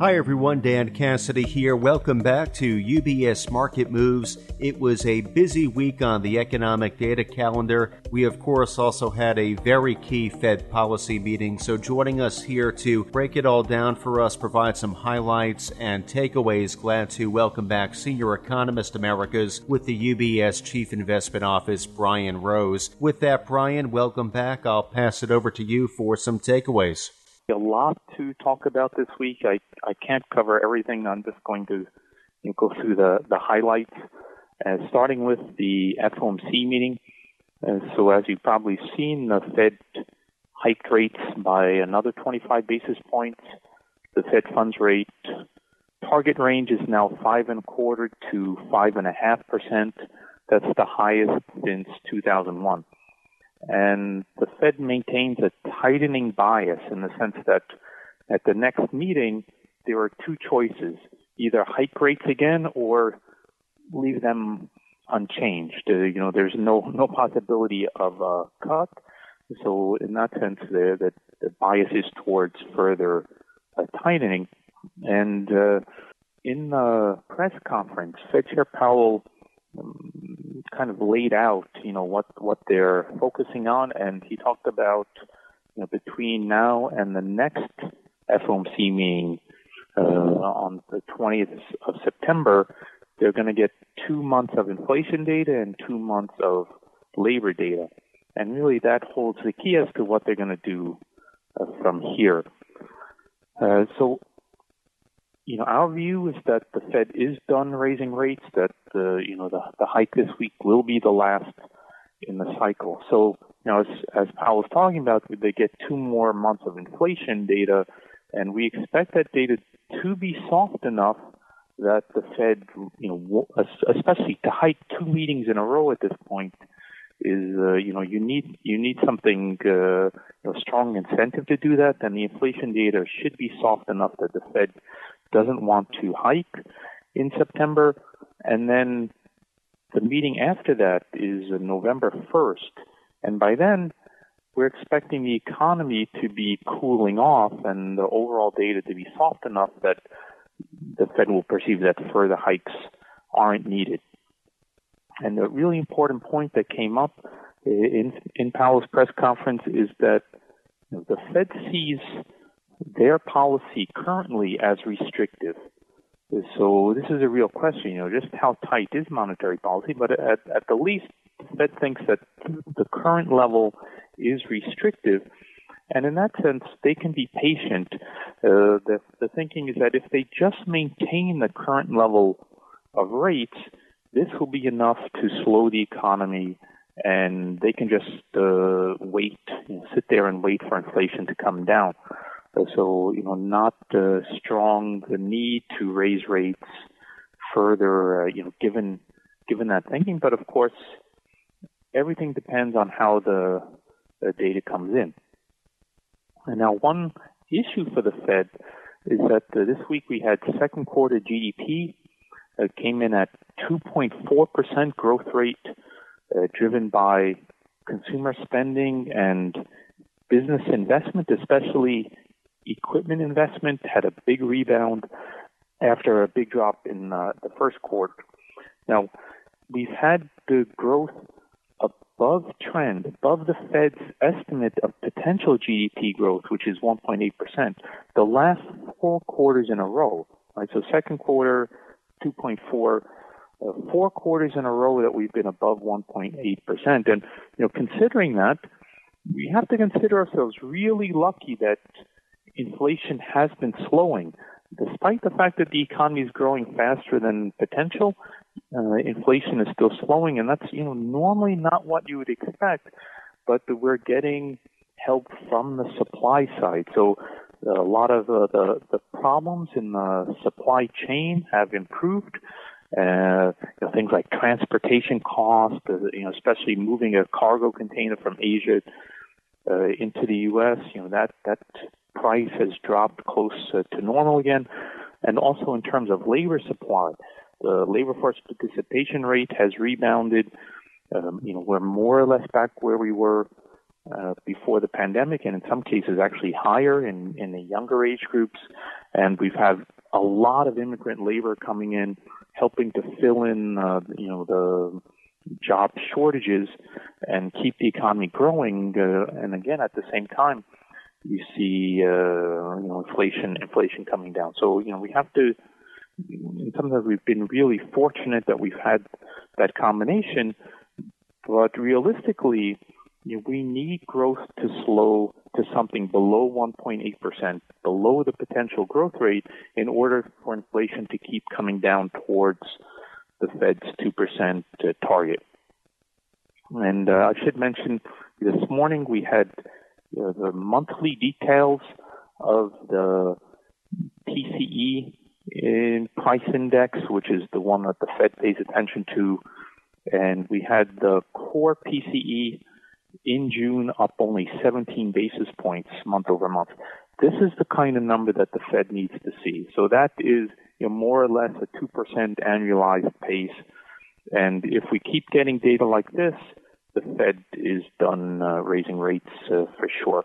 Hi everyone, Dan Cassidy here. Welcome back to UBS Market Moves. It was a busy week on the economic data calendar. We, of course, also had a very key Fed policy meeting. So, joining us here to break it all down for us, provide some highlights and takeaways, glad to welcome back Senior Economist Americas with the UBS Chief Investment Office, Brian Rose. With that, Brian, welcome back. I'll pass it over to you for some takeaways a lot to talk about this week. I, I can't cover everything. I'm just going to you know, go through the, the highlights, uh, starting with the FOMC meeting. Uh, so as you've probably seen, the Fed hiked rates by another 25 basis points. The Fed funds rate target range is now five and a quarter to five and a half percent. That's the highest since 2001. And the Fed maintains a tightening bias in the sense that at the next meeting, there are two choices either hike rates again or leave them unchanged. Uh, you know, there's no, no possibility of a cut. So in that sense, the, the, the bias is towards further uh, tightening. And uh, in the press conference, Fed Chair Powell um, kind of laid out, you know, what what they're focusing on, and he talked about, you know, between now and the next FOMC meeting uh, on the 20th of September, they're going to get two months of inflation data and two months of labor data, and really that holds the key as to what they're going to do uh, from here. Uh, so you know, our view is that the Fed is done raising rates, that the, you know, the, the hike this week will be the last in the cycle. So, you know, as, as Powell was talking about, they get two more months of inflation data, and we expect that data to be soft enough that the Fed, you know, especially to hike two meetings in a row at this point, is uh, you know you need you need something uh, you know, strong incentive to do that, and the inflation data should be soft enough that the Fed doesn't want to hike in September. And then the meeting after that is November 1st. And by then, we're expecting the economy to be cooling off and the overall data to be soft enough that the Fed will perceive that further hikes aren't needed. And the really important point that came up in, in Powell's press conference is that the Fed sees their policy currently as restrictive. So this is a real question, you know, just how tight is monetary policy? But at, at the least, the Fed thinks that the current level is restrictive. And in that sense, they can be patient. Uh, the, the thinking is that if they just maintain the current level of rates, this will be enough to slow the economy and they can just uh, wait, you know, sit there and wait for inflation to come down. So, you know, not uh, strong the need to raise rates further, uh, you know, given given that thinking. But of course, everything depends on how the, the data comes in. And now, one issue for the Fed is that uh, this week we had second quarter GDP uh, came in at 2.4% growth rate, uh, driven by consumer spending and business investment, especially equipment investment had a big rebound after a big drop in uh, the first quarter. Now, we've had the growth above trend, above the Fed's estimate of potential GDP growth, which is 1.8%, the last four quarters in a row. Right? So second quarter, 2.4, uh, four quarters in a row that we've been above 1.8%. And, you know, considering that, we have to consider ourselves really lucky that inflation has been slowing. Despite the fact that the economy is growing faster than potential, uh, inflation is still slowing, and that's you know normally not what you would expect. But we're getting help from the supply side. So a lot of uh, the the problems in the supply chain have improved. Uh, you know, things like transportation costs, uh, you know, especially moving a cargo container from Asia uh, into the U.S. You know that that price has dropped close to normal again. And also in terms of labor supply, the labor force participation rate has rebounded. Um, you know, we're more or less back where we were uh, before the pandemic, and in some cases actually higher in, in the younger age groups. And we've had a lot of immigrant labor coming in, helping to fill in, uh, you know, the job shortages and keep the economy growing. Uh, and again, at the same time, you see, uh, you know, inflation, inflation coming down. So, you know, we have to, sometimes we've been really fortunate that we've had that combination, but realistically, you know, we need growth to slow to something below 1.8%, below the potential growth rate, in order for inflation to keep coming down towards the Fed's 2% uh, target. And uh, I should mention this morning we had the monthly details of the PCE in price index, which is the one that the Fed pays attention to. And we had the core PCE in June up only 17 basis points month over month. This is the kind of number that the Fed needs to see. So that is you know, more or less a 2% annualized pace. And if we keep getting data like this, the Fed is done uh, raising rates uh, for sure.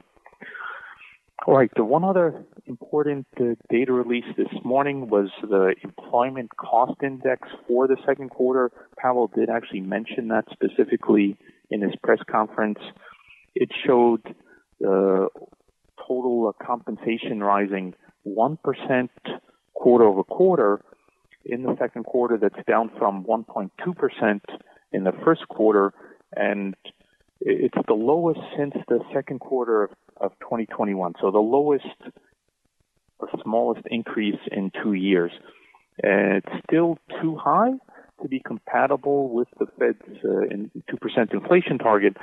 All right, the one other important uh, data release this morning was the employment cost index for the second quarter. Powell did actually mention that specifically in his press conference. It showed the total compensation rising 1% quarter over quarter in the second quarter. That's down from 1.2% in the first quarter. And it's the lowest since the second quarter of, of 2021. So the lowest, the smallest increase in two years. And it's still too high to be compatible with the Fed's uh, 2% inflation target,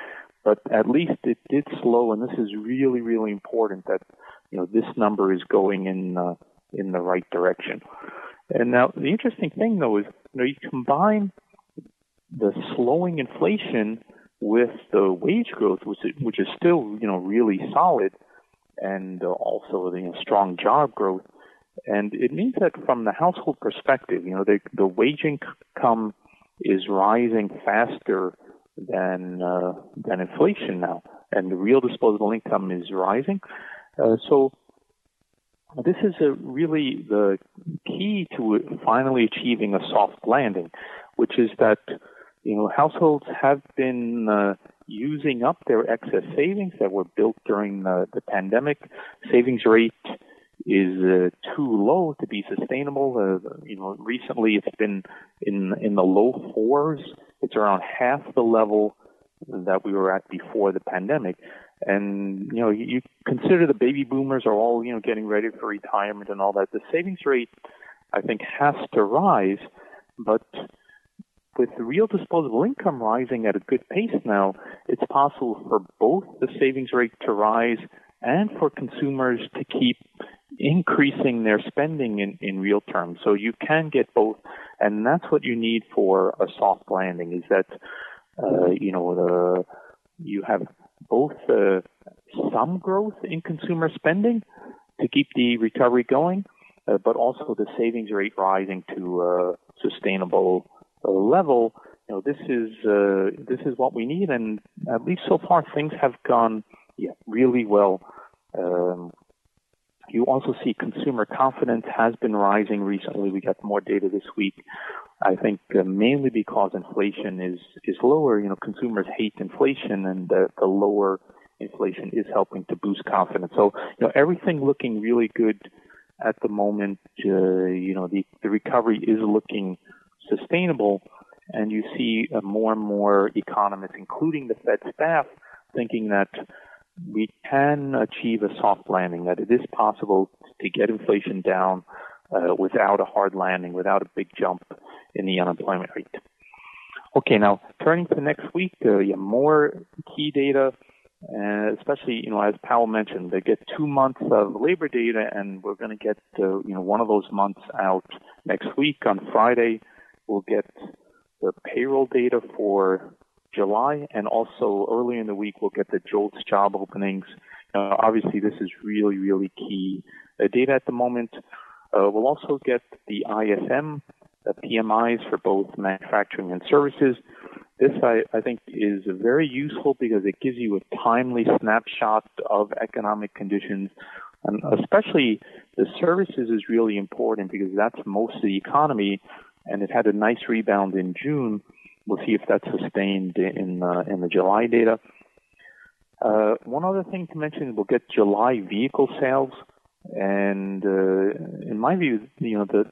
but at least it did slow, and this is really, really important that you know this number is going in uh, in the right direction. And now the interesting thing though is you know you combine the slowing inflation with the wage growth, which is, which is still you know really solid, and uh, also the you know, strong job growth. And it means that from the household perspective, you know, the, the wage income is rising faster than uh, than inflation now, and the real disposable income is rising. Uh, so this is really the key to finally achieving a soft landing, which is that you know households have been uh, using up their excess savings that were built during the, the pandemic. Savings rate is uh, too low to be sustainable. Uh, you know, recently it's been in in the low fours. It's around half the level that we were at before the pandemic. And you know, you, you consider the baby boomers are all you know getting ready for retirement and all that. The savings rate, I think, has to rise, but with real disposable income rising at a good pace now, it's possible for both the savings rate to rise and for consumers to keep increasing their spending in, in real terms. So you can get both, and that's what you need for a soft landing. Is that uh, you know the you have both uh, some growth in consumer spending to keep the recovery going, uh, but also the savings rate rising to a sustainable uh, level. You know, this is uh, this is what we need, and at least so far things have gone yeah, really well. Um, you also see consumer confidence has been rising recently. We got more data this week. I think uh, mainly because inflation is is lower. You know, consumers hate inflation, and the, the lower inflation is helping to boost confidence. So, you know, everything looking really good at the moment. Uh, you know, the the recovery is looking sustainable, and you see uh, more and more economists, including the Fed staff, thinking that we can achieve a soft landing, that it is possible to get inflation down uh, without a hard landing, without a big jump in the unemployment rate. Okay, now turning to next week, uh, yeah, more key data, uh, especially you know as Powell mentioned, they get two months of labor data, and we're going to get uh, you know one of those months out next week on Friday. We'll get the payroll data for July, and also early in the week we'll get the JOLTS job openings. Uh, obviously, this is really, really key uh, data at the moment. Uh, we'll also get the ISM, the PMIs for both manufacturing and services, this, I, I think, is very useful because it gives you a timely snapshot of economic conditions. And especially the services is really important because that's most of the economy, and it had a nice rebound in June. We'll see if that's sustained in uh, in the July data. Uh, one other thing to mention, we'll get July vehicle sales, and uh, in my view, you know the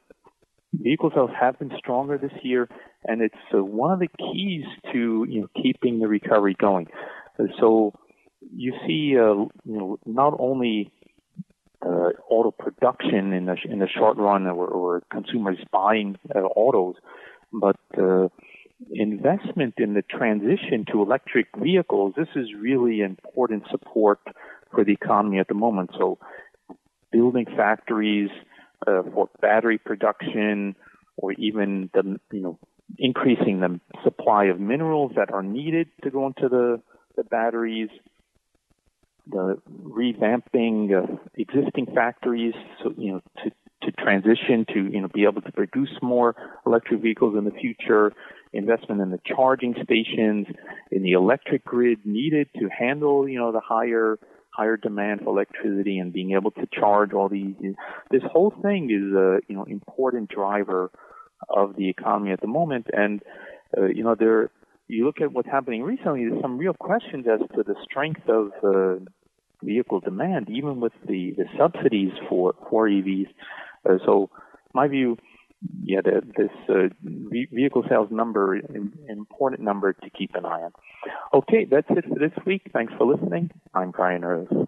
vehicle sales have been stronger this year, and it's uh, one of the keys to you know keeping the recovery going. So you see, uh, you know, not only uh, auto production in the in the short run, or, or consumers buying uh, autos, but uh, investment in the transition to electric vehicles. This is really important support for the economy at the moment. So, building factories uh, for battery production, or even the you know increasing the supply of minerals that are needed to go into the the batteries, the revamping of existing factories, so you know to to transition to you know be able to produce more electric vehicles in the future, investment in the charging stations, in the electric grid needed to handle you know the higher higher demand for electricity and being able to charge all these. This whole thing is a you know important driver of the economy at the moment, and uh, you know there. You look at what's happening recently. There's some real questions as to the strength of uh, vehicle demand, even with the, the subsidies for for EVs. Uh, so, my view, yeah, the, this uh, vehicle sales number, is an important number to keep an eye on. Okay, that's it for this week. Thanks for listening. I'm Brian Earls.